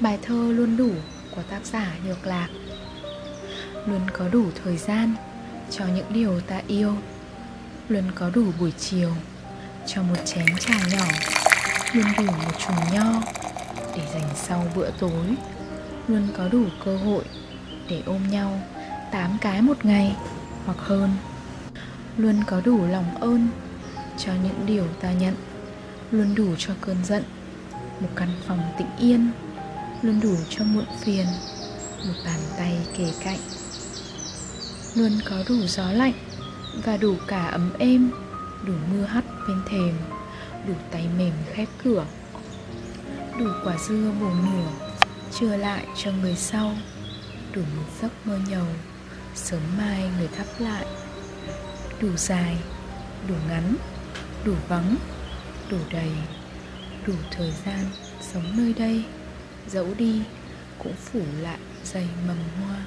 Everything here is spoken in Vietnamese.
Bài thơ luôn đủ của tác giả Nhược Lạc. Luôn có đủ thời gian cho những điều ta yêu. Luôn có đủ buổi chiều cho một chén trà nhỏ. Luôn đủ một chùm nho để dành sau bữa tối. Luôn có đủ cơ hội để ôm nhau tám cái một ngày hoặc hơn. Luôn có đủ lòng ơn cho những điều ta nhận. Luôn đủ cho cơn giận, một căn phòng tĩnh yên luôn đủ cho muộn phiền. Một bàn tay kề cạnh. Luôn có đủ gió lạnh và đủ cả ấm êm đủ mưa hắt bên thềm đủ tay mềm khép cửa. Đủ quả dưa bổ nửa, chưa lại cho người sau. Đủ một giấc mơ nhầu sớm mai người thắp lại. Đủ dài đủ ngắn đủ vắng đủ đầy đủ thời gian sống nơi đây dẫu đi cũng phủ lại dày mầm hoa.